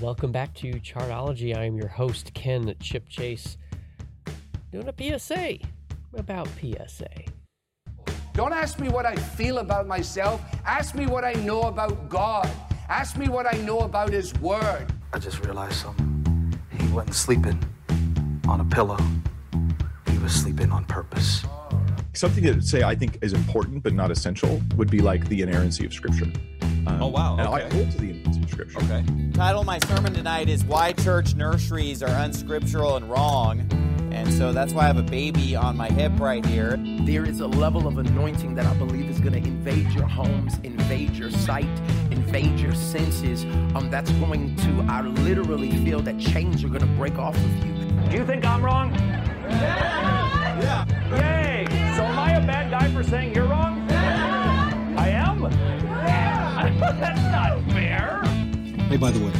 Welcome back to Chartology. I am your host, Ken Chip Chase, doing a PSA about PSA. Don't ask me what I feel about myself. Ask me what I know about God. Ask me what I know about His Word. I just realized something. He wasn't sleeping on a pillow, he was sleeping on purpose. Something to say I think is important but not essential would be like the inerrancy of Scripture. Um, Oh, wow, And I okay. hold to the inerrancy Scripture. Okay. Title of my sermon tonight is Why Church Nurseries Are Unscriptural and Wrong. And so that's why I have a baby on my hip right here. There is a level of anointing that I believe is going to invade your homes, invade your sight, invade your senses. Um, that's going to, I literally feel that chains are going to break off of you. Do you think I'm wrong? Yeah. Yeah. Yay. So am I a bad guy for saying you're That's not fair. Hey, by the way,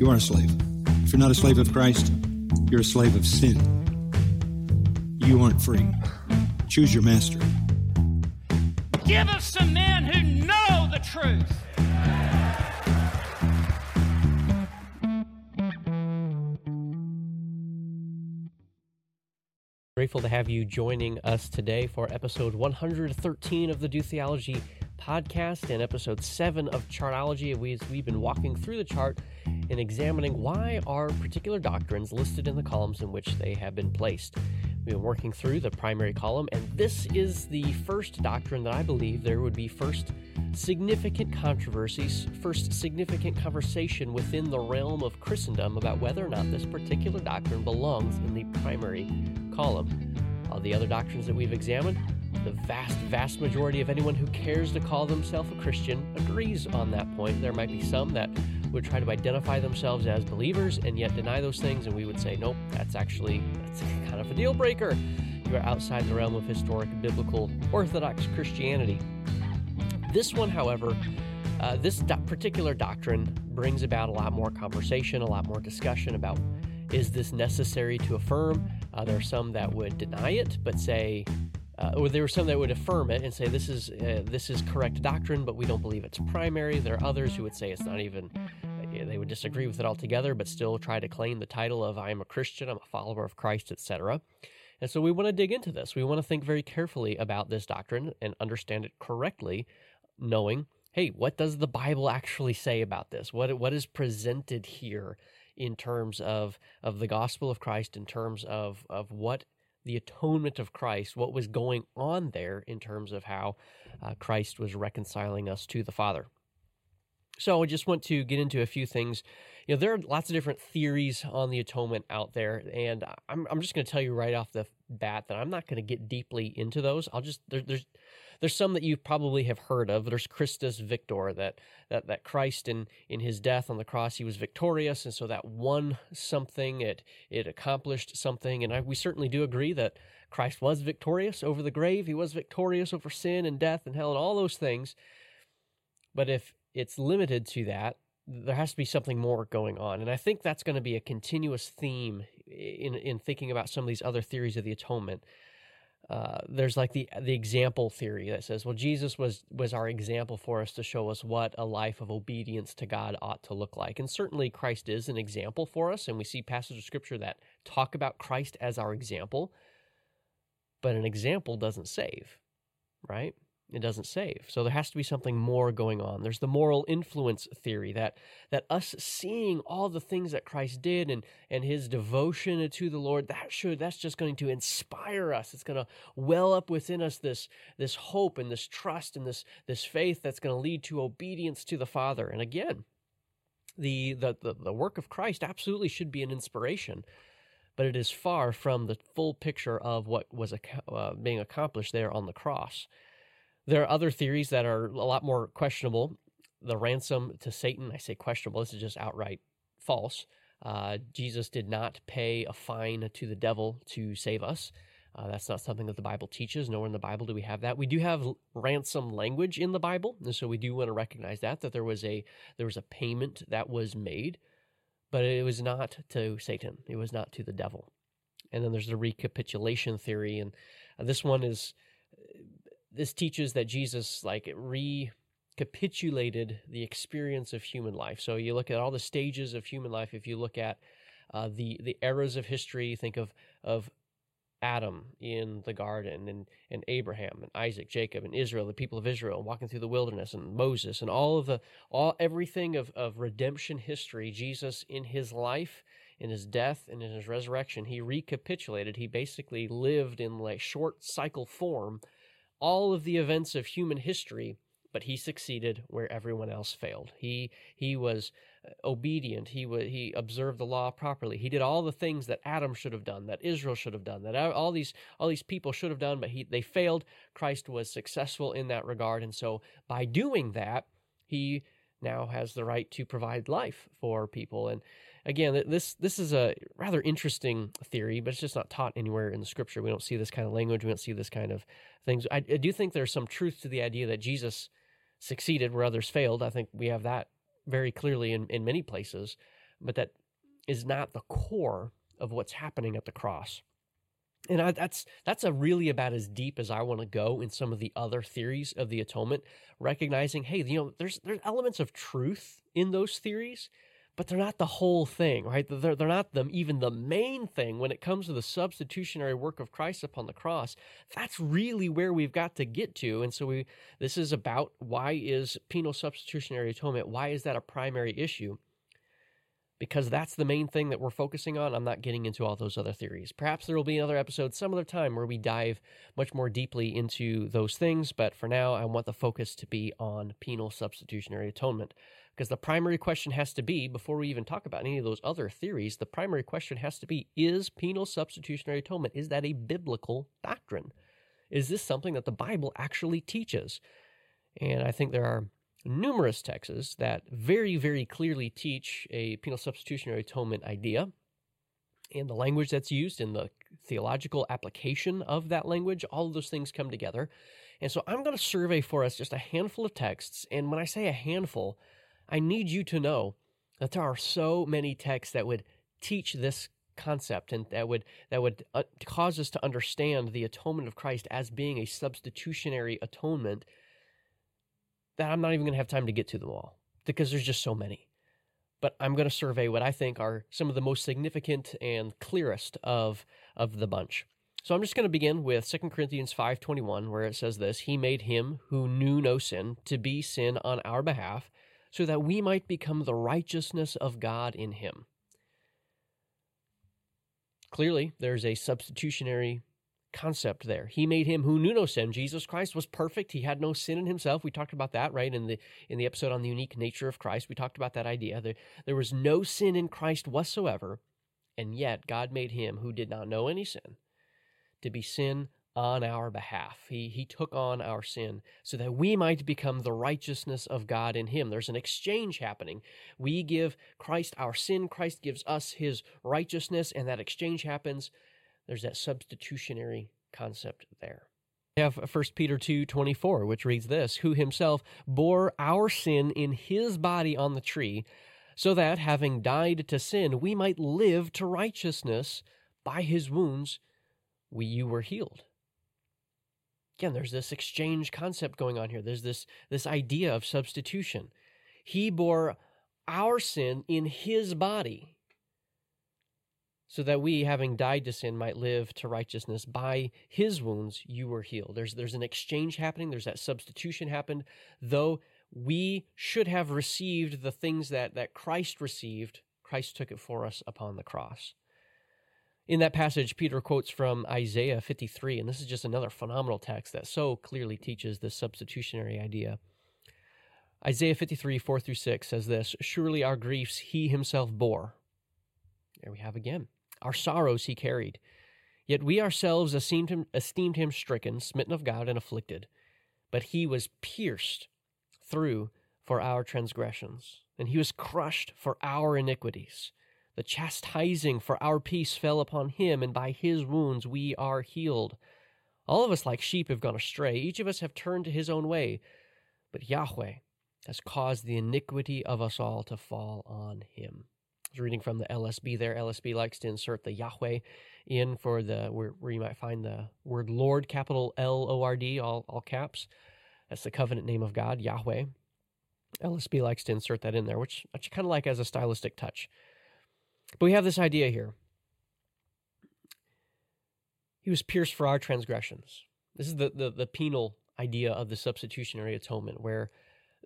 you are a slave. If you're not a slave of Christ, you're a slave of sin. You aren't free. Choose your master. Give us some men who know the truth. Grateful to have you joining us today for episode 113 of the Do Theology podcast and episode 7 of Chartology. We, we've been walking through the chart and examining why are particular doctrines listed in the columns in which they have been placed. We've been working through the primary column, and this is the first doctrine that I believe there would be first significant controversies, first significant conversation within the realm of Christendom about whether or not this particular doctrine belongs in the primary column. All the other doctrines that we've examined, the vast, vast majority of anyone who cares to call themselves a Christian agrees on that point. There might be some that would try to identify themselves as believers and yet deny those things, and we would say, nope, that's actually that's kind of a deal breaker. You are outside the realm of historic biblical Orthodox Christianity. This one, however, uh, this do- particular doctrine brings about a lot more conversation, a lot more discussion about is this necessary to affirm? Uh, there are some that would deny it, but say, uh, or there were some that would affirm it and say this is uh, this is correct doctrine, but we don't believe it's primary. There are others who would say it's not even. uh, They would disagree with it altogether, but still try to claim the title of "I am a Christian, I'm a follower of Christ," etc. And so we want to dig into this. We want to think very carefully about this doctrine and understand it correctly, knowing, hey, what does the Bible actually say about this? What what is presented here in terms of of the gospel of Christ, in terms of of what the atonement of Christ, what was going on there in terms of how uh, Christ was reconciling us to the Father. So I just want to get into a few things. You know, there are lots of different theories on the atonement out there, and I'm, I'm just going to tell you right off the bat that I'm not going to get deeply into those. I'll just there, there's there's some that you probably have heard of. There's Christus Victor, that that that Christ in in his death on the cross he was victorious, and so that won something. It it accomplished something, and I, we certainly do agree that Christ was victorious over the grave. He was victorious over sin and death and hell and all those things. But if it's limited to that, there has to be something more going on. And I think that's going to be a continuous theme in in thinking about some of these other theories of the atonement. Uh, there's like the the example theory that says, well, Jesus was was our example for us to show us what a life of obedience to God ought to look like, and certainly Christ is an example for us, and we see passages of Scripture that talk about Christ as our example. But an example doesn't save, right? It doesn't save. So there has to be something more going on. There's the moral influence theory that that us seeing all the things that Christ did and and his devotion to the Lord, that should that's just going to inspire us. It's going to well up within us this this hope and this trust and this this faith that's going to lead to obedience to the Father. And again, the the the, the work of Christ absolutely should be an inspiration but it is far from the full picture of what was uh, being accomplished there on the cross. There are other theories that are a lot more questionable. The ransom to Satan, I say questionable, this is just outright false. Uh, Jesus did not pay a fine to the devil to save us. Uh, that's not something that the Bible teaches. Nowhere in the Bible do we have that. We do have ransom language in the Bible, and so we do want to recognize that that there was a there was a payment that was made, but it was not to Satan. It was not to the devil. And then there's the recapitulation theory, and uh, this one is this teaches that Jesus like re capitulated the experience of human life. So you look at all the stages of human life. If you look at uh, the the eras of history, think of of Adam in the garden and, and Abraham and Isaac, Jacob and Israel, the people of Israel walking through the wilderness and Moses and all of the all everything of, of redemption history, Jesus in his life, in his death, and in his resurrection, he recapitulated. He basically lived in like short cycle form all of the events of human history but he succeeded where everyone else failed. He he was uh, obedient. He he observed the law properly. He did all the things that Adam should have done, that Israel should have done, that all these all these people should have done, but he they failed. Christ was successful in that regard, and so by doing that, he now has the right to provide life for people. And again, this this is a rather interesting theory, but it's just not taught anywhere in the scripture. We don't see this kind of language. We don't see this kind of things. I, I do think there's some truth to the idea that Jesus succeeded where others failed. I think we have that very clearly in, in many places, but that is not the core of what's happening at the cross. And I, that's that's a really about as deep as I want to go in some of the other theories of the atonement, recognizing, hey, you know, there's there's elements of truth in those theories, but they're not the whole thing, right? They're, they're not the, even the main thing when it comes to the substitutionary work of Christ upon the cross. That's really where we've got to get to. And so we, this is about why is penal substitutionary atonement, why is that a primary issue? because that's the main thing that we're focusing on. I'm not getting into all those other theories. Perhaps there will be another episode some other time where we dive much more deeply into those things, but for now, I want the focus to be on penal substitutionary atonement. Because the primary question has to be, before we even talk about any of those other theories, the primary question has to be is penal substitutionary atonement, is that a biblical doctrine? Is this something that the Bible actually teaches? And I think there are numerous texts that very, very clearly teach a penal substitutionary atonement idea and the language that's used and the theological application of that language, all of those things come together. And so I'm going to survey for us just a handful of texts. And when I say a handful, I need you to know that there are so many texts that would teach this concept and that would that would uh, cause us to understand the atonement of Christ as being a substitutionary atonement that I'm not even going to have time to get to them all because there's just so many. But I'm going to survey what I think are some of the most significant and clearest of of the bunch. So I'm just going to begin with 2 Corinthians 5:21 where it says this, he made him who knew no sin to be sin on our behalf so that we might become the righteousness of God in him. Clearly, there's a substitutionary concept there. He made him who knew no sin. Jesus Christ was perfect. He had no sin in himself. We talked about that, right? In the in the episode on the unique nature of Christ, we talked about that idea. There, there was no sin in Christ whatsoever, and yet God made him who did not know any sin to be sin on our behalf. He he took on our sin so that we might become the righteousness of God in him. There's an exchange happening. We give Christ our sin, Christ gives us his righteousness, and that exchange happens there's that substitutionary concept there. We have uh, 1 Peter 2 24, which reads this Who himself bore our sin in his body on the tree, so that, having died to sin, we might live to righteousness. By his wounds, we you were healed. Again, there's this exchange concept going on here. There's this, this idea of substitution. He bore our sin in his body so that we, having died to sin, might live to righteousness. By his wounds you were healed. There's there's an exchange happening, there's that substitution happened, though we should have received the things that, that Christ received, Christ took it for us upon the cross. In that passage, Peter quotes from Isaiah 53, and this is just another phenomenal text that so clearly teaches this substitutionary idea. Isaiah 53, 4 through 6 says this Surely our griefs he himself bore. There we have again. Our sorrows he carried. Yet we ourselves esteemed him, esteemed him stricken, smitten of God, and afflicted. But he was pierced through for our transgressions, and he was crushed for our iniquities. The chastising for our peace fell upon him, and by his wounds we are healed. All of us, like sheep, have gone astray. Each of us have turned to his own way. But Yahweh has caused the iniquity of us all to fall on him I was reading from the LSB there. LSB likes to insert the Yahweh in for the where, where you might find the word Lord, capital L O R D, all, all caps. That's the covenant name of God, Yahweh. LSB likes to insert that in there, which I kind of like as a stylistic touch. But we have this idea here. He was pierced for our transgressions. This is the, the, the penal idea of the substitutionary atonement, where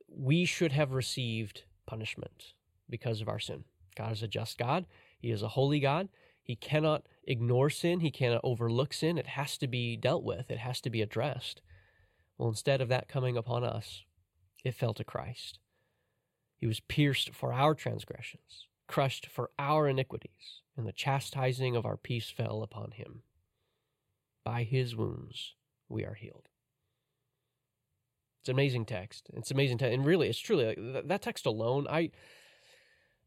we should have received punishment because of our sin. God is a just God, He is a holy God. He cannot ignore sin, He cannot overlook sin. It has to be dealt with, it has to be addressed. Well, instead of that coming upon us, it fell to Christ. He was pierced for our transgressions, crushed for our iniquities, and the chastising of our peace fell upon him. By his wounds we are healed. It's an amazing text. It's amazing text, and really, it's truly like, that text alone. I,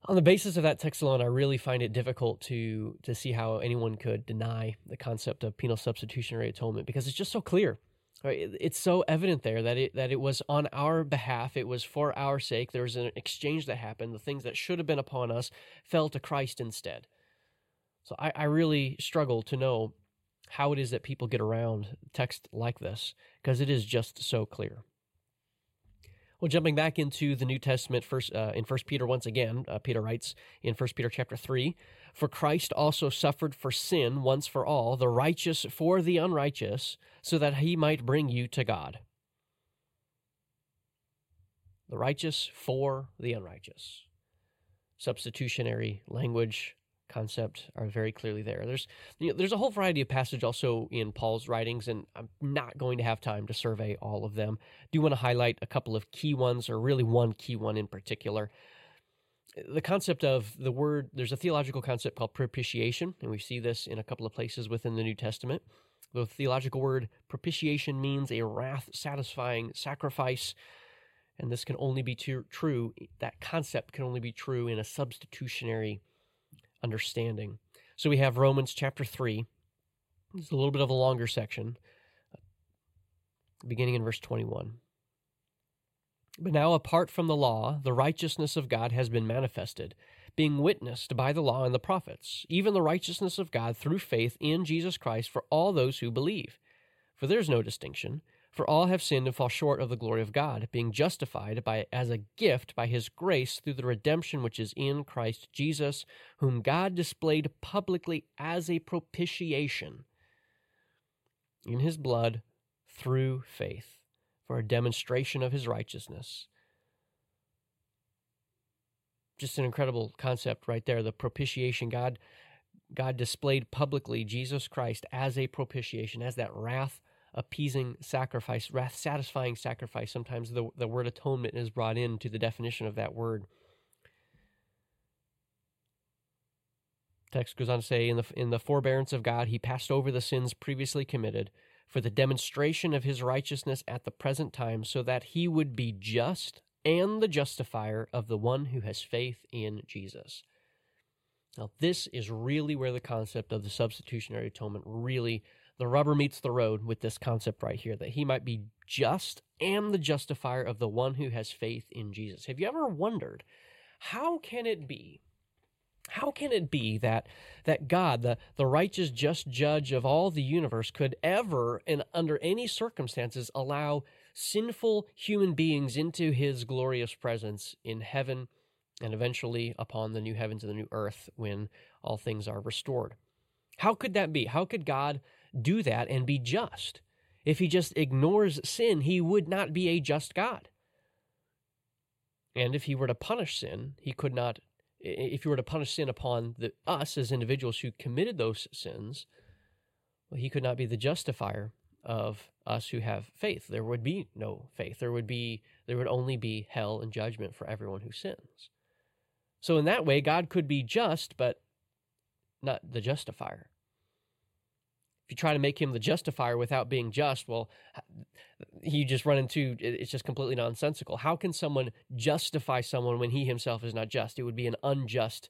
on the basis of that text alone, I really find it difficult to to see how anyone could deny the concept of penal substitutionary atonement because it's just so clear. It's so evident there that it that it was on our behalf. It was for our sake. There was an exchange that happened. The things that should have been upon us fell to Christ instead. So I, I really struggle to know how it is that people get around text like this because it is just so clear. Well, jumping back into the New Testament, first uh, in First Peter, once again, uh, Peter writes in First Peter chapter three, "For Christ also suffered for sin once for all, the righteous for the unrighteous, so that he might bring you to God." The righteous for the unrighteous. Substitutionary language concept are very clearly there. There's you know, there's a whole variety of passage also in Paul's writings, and I'm not going to have time to survey all of them. I do want to highlight a couple of key ones, or really one key one in particular. The concept of the word, there's a theological concept called propitiation, and we see this in a couple of places within the New Testament. The theological word propitiation means a wrath satisfying sacrifice, and this can only be true, that concept can only be true in a substitutionary understanding. So we have Romans chapter 3. It's a little bit of a longer section, beginning in verse 21. But now, apart from the law, the righteousness of God has been manifested, being witnessed by the law and the prophets, even the righteousness of God through faith in Jesus Christ for all those who believe. For there is no distinction. For all have sinned and fall short of the glory of God, being justified by as a gift by his grace through the redemption which is in Christ Jesus, whom God displayed publicly as a propitiation in his blood through faith for a demonstration of his righteousness. Just an incredible concept right there, the propitiation God God displayed publicly Jesus Christ as a propitiation, as that wrath appeasing sacrifice, wrath satisfying sacrifice. Sometimes the, the word atonement is brought into the definition of that word. Text goes on to say, in the, in the forbearance of God, he passed over the sins previously committed for the demonstration of his righteousness at the present time, so that he would be just and the justifier of the one who has faith in Jesus. Now, this is really where the concept of the substitutionary atonement really the rubber meets the road with this concept right here that he might be just and the justifier of the one who has faith in Jesus. Have you ever wondered how can it be? How can it be that that God, the, the righteous just judge of all the universe, could ever and under any circumstances allow sinful human beings into his glorious presence in heaven and eventually upon the new heavens and the new earth when all things are restored? How could that be? How could God do that and be just. If he just ignores sin, he would not be a just God. And if he were to punish sin, he could not, if he were to punish sin upon the, us as individuals who committed those sins, well, he could not be the justifier of us who have faith. There would be no faith. There would be, there would only be hell and judgment for everyone who sins. So in that way, God could be just, but not the justifier. If you try to make him the justifier without being just, well, you just run into it's just completely nonsensical. How can someone justify someone when he himself is not just? It would be an unjust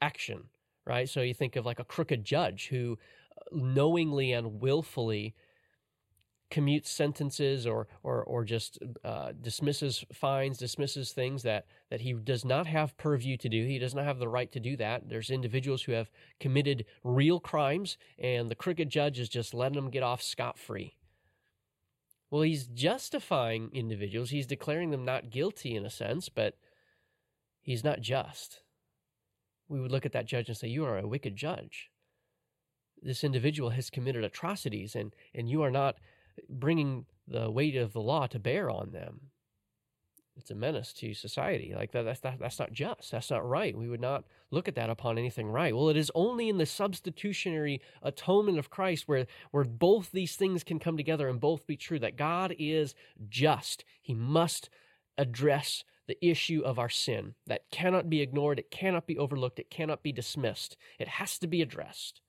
action, right? So you think of like a crooked judge who knowingly and willfully commutes sentences or or or just uh, dismisses fines, dismisses things that that he does not have purview to do. He does not have the right to do that. There's individuals who have committed real crimes, and the crooked judge is just letting them get off scot free. Well, he's justifying individuals. He's declaring them not guilty in a sense, but he's not just. We would look at that judge and say, You are a wicked judge. This individual has committed atrocities, and, and you are not bringing the weight of the law to bear on them. It's a menace to society. Like that, that's, that, that's not just. That's not right. We would not look at that upon anything right. Well, it is only in the substitutionary atonement of Christ where, where both these things can come together and both be true that God is just. He must address the issue of our sin. That cannot be ignored. It cannot be overlooked. It cannot be dismissed. It has to be addressed.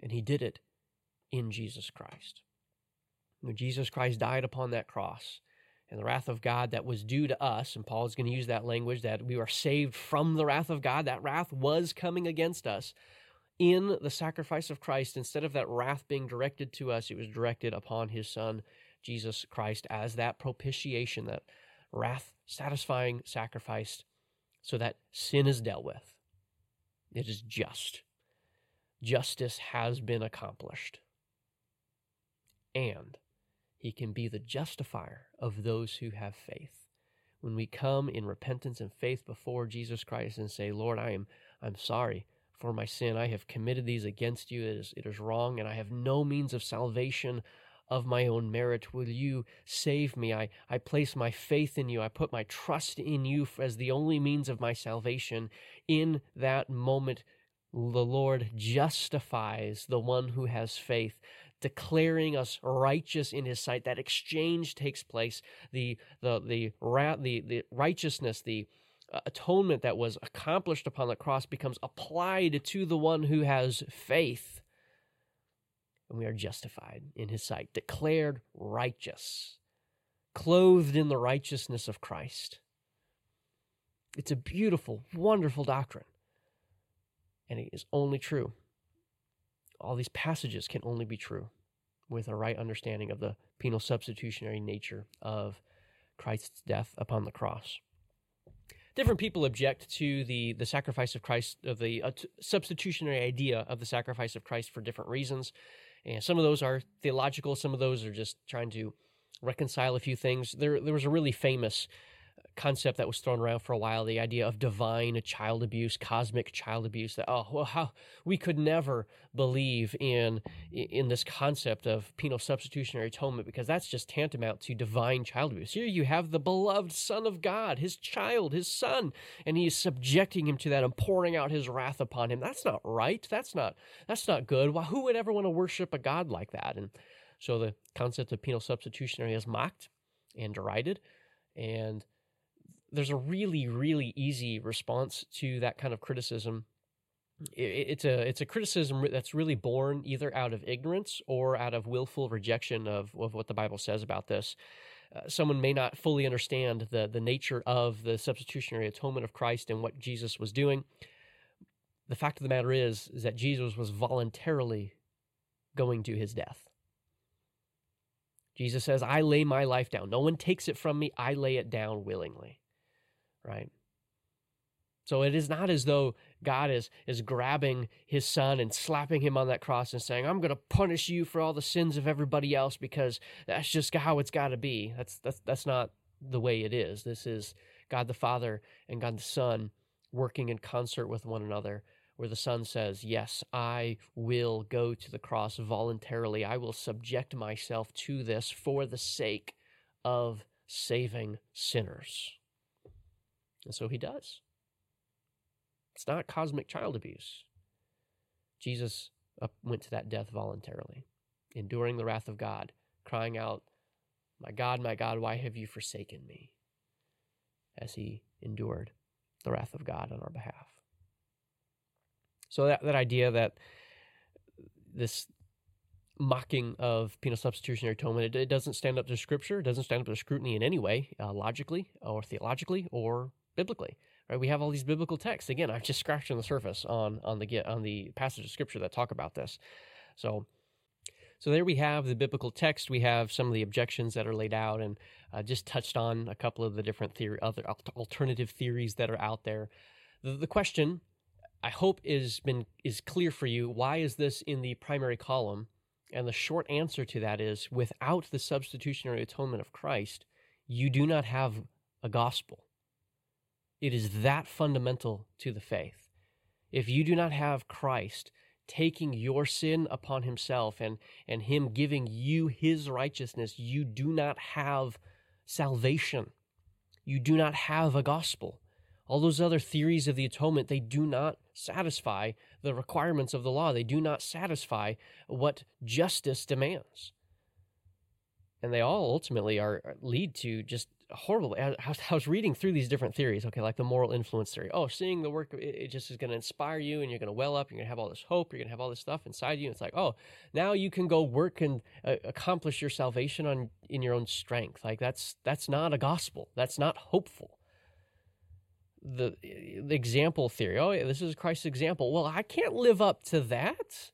And he did it in Jesus Christ. When Jesus Christ died upon that cross, and the wrath of God that was due to us, and Paul is going to use that language that we are saved from the wrath of God, that wrath was coming against us. In the sacrifice of Christ, instead of that wrath being directed to us, it was directed upon his Son, Jesus Christ, as that propitiation, that wrath satisfying sacrifice, so that sin is dealt with. It is just. Justice has been accomplished. And he can be the justifier of those who have faith. When we come in repentance and faith before Jesus Christ and say, Lord, I am I'm sorry for my sin. I have committed these against you. It is, it is wrong, and I have no means of salvation of my own merit. Will you save me? I, I place my faith in you. I put my trust in you as the only means of my salvation. In that moment, the Lord justifies the one who has faith declaring us righteous in his sight. That exchange takes place. The, the, the, the, the righteousness, the uh, atonement that was accomplished upon the cross becomes applied to the one who has faith. And we are justified in his sight, declared righteous, clothed in the righteousness of Christ. It's a beautiful, wonderful doctrine. And it is only true all these passages can only be true with a right understanding of the penal substitutionary nature of Christ's death upon the cross. Different people object to the, the sacrifice of Christ, of the uh, substitutionary idea of the sacrifice of Christ for different reasons. And some of those are theological, some of those are just trying to reconcile a few things. There, there was a really famous concept that was thrown around for a while the idea of divine child abuse cosmic child abuse that oh well how we could never believe in in this concept of penal substitutionary atonement because that's just tantamount to divine child abuse. Here you have the beloved son of god his child his son and he is subjecting him to that and pouring out his wrath upon him. That's not right. That's not that's not good. Well who would ever want to worship a god like that? And so the concept of penal substitutionary is mocked and derided and there's a really really easy response to that kind of criticism it's a it's a criticism that's really born either out of ignorance or out of willful rejection of, of what the Bible says about this. Uh, someone may not fully understand the the nature of the substitutionary atonement of Christ and what Jesus was doing. The fact of the matter is, is that Jesus was voluntarily going to his death. Jesus says, "I lay my life down. No one takes it from me. I lay it down willingly." Right? So it is not as though God is, is grabbing his son and slapping him on that cross and saying, I'm going to punish you for all the sins of everybody else because that's just how it's got to be. That's, that's, that's not the way it is. This is God the Father and God the Son working in concert with one another, where the Son says, Yes, I will go to the cross voluntarily. I will subject myself to this for the sake of saving sinners. And so he does. It's not cosmic child abuse. Jesus went to that death voluntarily, enduring the wrath of God, crying out, My God, my God, why have you forsaken me? As he endured the wrath of God on our behalf. So that, that idea that this mocking of penal substitutionary atonement, it, it, doesn't stand up to Scripture. It doesn't stand up to scrutiny in any way, uh, logically or theologically or biblically. Right? We have all these biblical texts. Again, I'm just scratching the surface on on the on the passage of scripture that talk about this. So so there we have the biblical text. We have some of the objections that are laid out, and uh, just touched on a couple of the different theory, other alternative theories that are out there. The, the question, I hope, is been is clear for you. Why is this in the primary column And the short answer to that is without the substitutionary atonement of Christ, you do not have a gospel. It is that fundamental to the faith. If you do not have Christ taking your sin upon himself and, and him giving you his righteousness, you do not have salvation. You do not have a gospel. All those other theories of the atonement, they do not satisfy the requirements of the law. They do not satisfy what justice demands. And they all ultimately are lead to just horrible. I, I was reading through these different theories. Okay, like the moral influence theory. Oh, seeing the work, it, it just is going to inspire you, and you're going to well up. You're going to have all this hope. You're going to have all this stuff inside you. And it's like, oh, now you can go work and uh, accomplish your salvation on in your own strength. Like that's that's not a gospel. That's not hopeful. The, the example theory. Oh, yeah, this is Christ's example. Well, I can't live up to that.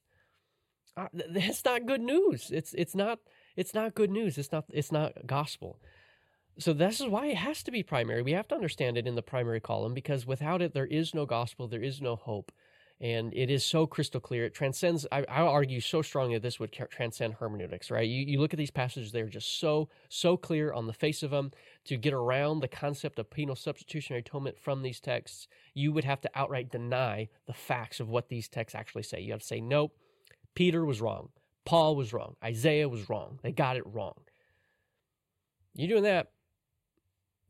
Uh, that's not good news. It's it's not it's not good news. It's not it's not gospel so this is why it has to be primary. We have to understand it in the primary column because without it, there is no gospel, there is no hope. And it is so crystal clear. It transcends, I, I argue so strongly that this would transcend hermeneutics, right? You, you look at these passages, they're just so, so clear on the face of them. To get around the concept of penal substitutionary atonement from these texts, you would have to outright deny the facts of what these texts actually say. You have to say, nope, Peter was wrong. Paul was wrong. Isaiah was wrong. They got it wrong. You doing that,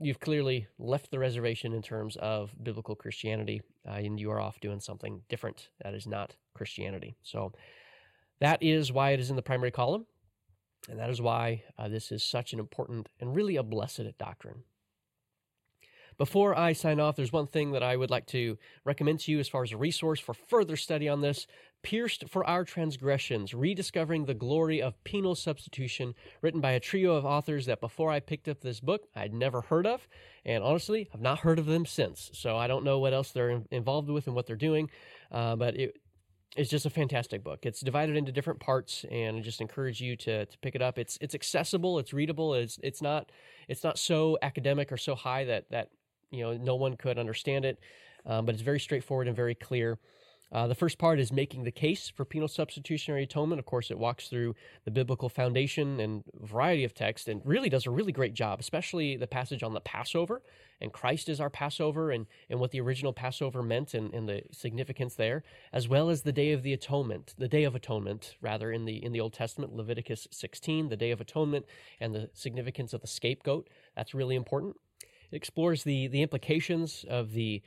you've clearly left the reservation in terms of biblical Christianity, uh, and you are off doing something different that is not Christianity. So that is why it is in the primary column, and that is why uh, this is such an important and really a blessed doctrine. Before I sign off, there's one thing that I would like to recommend to you as far as a resource for further study on this. Pierced for Our Transgressions Rediscovering the Glory of Penal Substitution, written by a trio of authors that before I picked up this book, I'd never heard of. And honestly, I've not heard of them since. So I don't know what else they're involved with and what they're doing. Uh, but it, it's just a fantastic book. It's divided into different parts, and I just encourage you to, to pick it up. It's it's accessible, it's readable, it's it's not it's not so academic or so high that that you know no one could understand it, um, but it's very straightforward and very clear. Uh, the first part is making the case for penal substitutionary atonement. Of course, it walks through the biblical foundation and variety of text and really does a really great job, especially the passage on the Passover and Christ is our Passover and, and what the original Passover meant and, and the significance there, as well as the Day of the Atonement, the Day of Atonement, rather, in the, in the Old Testament, Leviticus 16, the Day of Atonement and the significance of the scapegoat. That's really important. It explores the, the implications of the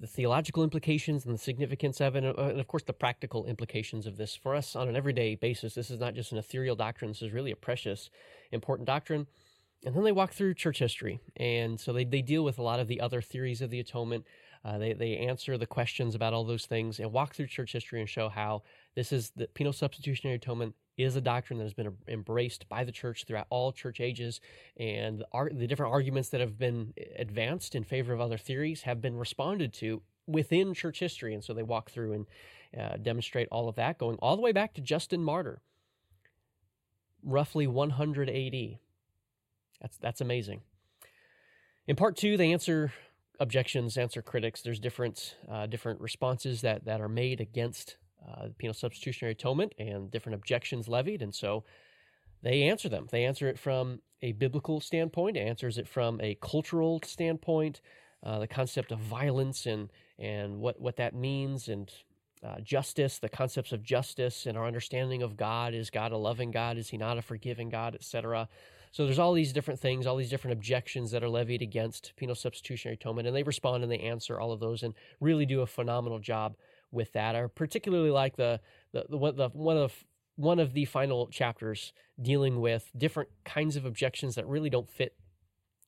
the theological implications and the significance of it, uh, and of course the practical implications of this for us on an everyday basis. This is not just an ethereal doctrine, this is really a precious, important doctrine. And then they walk through church history. And so they, they deal with a lot of the other theories of the atonement. Uh, they, they answer the questions about all those things and walk through church history and show how this is the penal substitutionary atonement is a doctrine that has been embraced by the church throughout all church ages, and the, different arguments that have been advanced in favor of other theories have been responded to within church history. And so they walk through and uh, demonstrate all of that, going all the way back to Justin Martyr, roughly 100 AD. That's that's amazing. In part two, they answer objections, answer critics. There's different uh, different responses that that are made against uh, penal substitutionary atonement and different objections levied. And so they answer them. They answer it from a biblical standpoint, answers it from a cultural standpoint, uh, the concept of violence and, and what, what that means, and uh, justice, the concepts of justice, and our understanding of God. Is God a loving God? Is he not a forgiving God, etc.? So there's all these different things, all these different objections that are levied against penal substitutionary atonement, and they respond and they answer all of those and really do a phenomenal job with that. I particularly like the the, the, the one of one of the final chapters dealing with different kinds of objections that really don't fit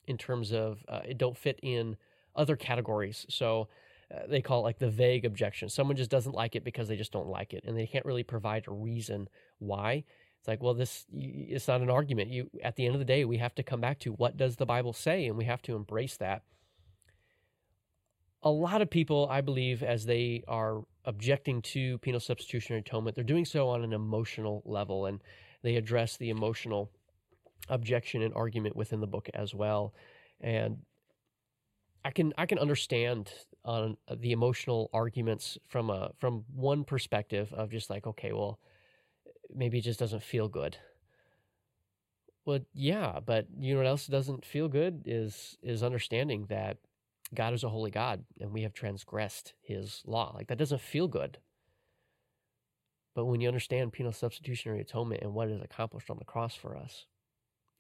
in terms of uh, it don't fit in other categories. So uh, they call it like the vague objection. Someone just doesn't like it because they just don't like it, and they can't really provide a reason why. It's like, well, this it's not an argument. You at the end of the day, we have to come back to what does the Bible say, and we have to embrace that a lot of people, I believe, as they are objecting to penal substitutionary atonement, they're doing so on an emotional level, and they address the emotional objection and argument within the book as well. And I can I can understand on the emotional arguments from a from one perspective of just like okay, well, maybe it just doesn't feel good. Well, yeah, but you know what else doesn't feel good is is understanding that God is a holy God and we have transgressed his law. Like that doesn't feel good. But when you understand penal substitutionary atonement and what is accomplished on the cross for us,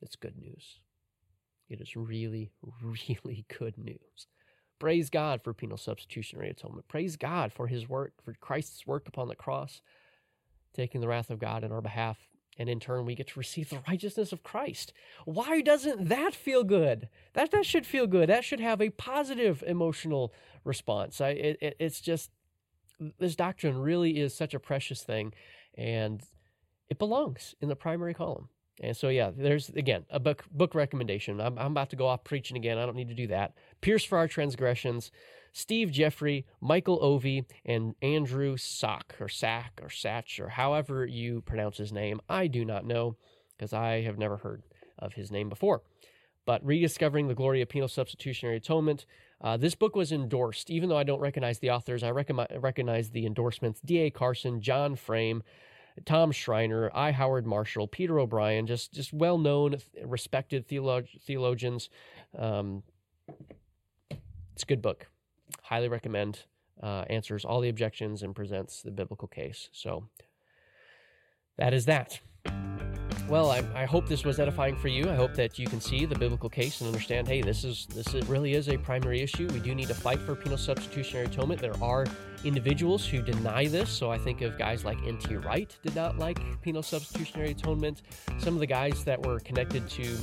it's good news. It is really, really good news. Praise God for penal substitutionary atonement. Praise God for his work, for Christ's work upon the cross, taking the wrath of God in our behalf. And in turn, we get to receive the righteousness of Christ. Why doesn't that feel good? That, that should feel good. That should have a positive emotional response. I, it, it's just, this doctrine really is such a precious thing, and it belongs in the primary column. And so, yeah, there's again a book book recommendation. I'm, I'm about to go off preaching again. I don't need to do that. Pierced for Our Transgressions, Steve Jeffery, Michael Ovey, and Andrew Sock or Sack or Satch or however you pronounce his name. I do not know because I have never heard of his name before. But rediscovering the glory of penal substitutionary atonement. Uh, this book was endorsed, even though I don't recognize the authors. I recognize the endorsements: D.A. Carson, John Frame. Tom Schreiner, I. Howard Marshall, Peter O'Brien, just just well known, respected theolog- theologians. Um, it's a good book. Highly recommend. Uh, answers all the objections and presents the biblical case. So that is that. Well, I, I, hope this was edifying for you. I hope that you can see the biblical case and understand. Hey, this is this is, really is a primary issue. We do need to fight for penal substitutionary atonement. There are individuals who deny this. So I think of guys like N.T. Wright did not like penal substitutionary atonement. Some of the guys that were connected to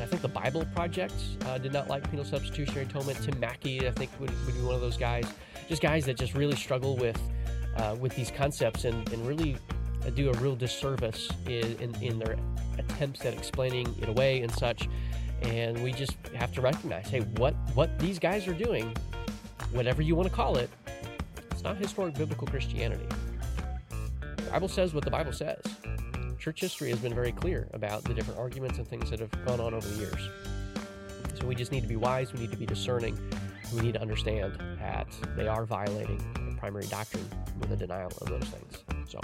I think the Bible Project uh, did not like penal substitutionary atonement. Tim Mackie, I think, would, would be one of those guys. Just guys that just really struggle with uh, with these concepts and, and really do a real disservice in, in, in their attempts at explaining it away and such. And we just have to recognize, hey, what what these guys are doing, whatever you want to call it, it's not historic biblical Christianity. The Bible says what the Bible says. Church history has been very clear about the different arguments and things that have gone on over the years. So we just need to be wise, we need to be discerning, we need to understand that they are violating the primary doctrine with a denial of those things. So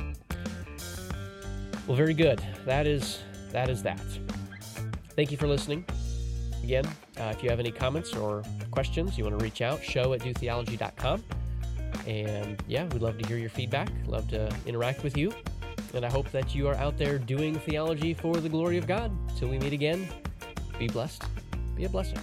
well, very good. That is that is that. Thank you for listening. Again, uh, if you have any comments or questions, you want to reach out, show at dotheology.com. And yeah, we'd love to hear your feedback, love to interact with you. And I hope that you are out there doing theology for the glory of God. Till we meet again, be blessed, be a blessing.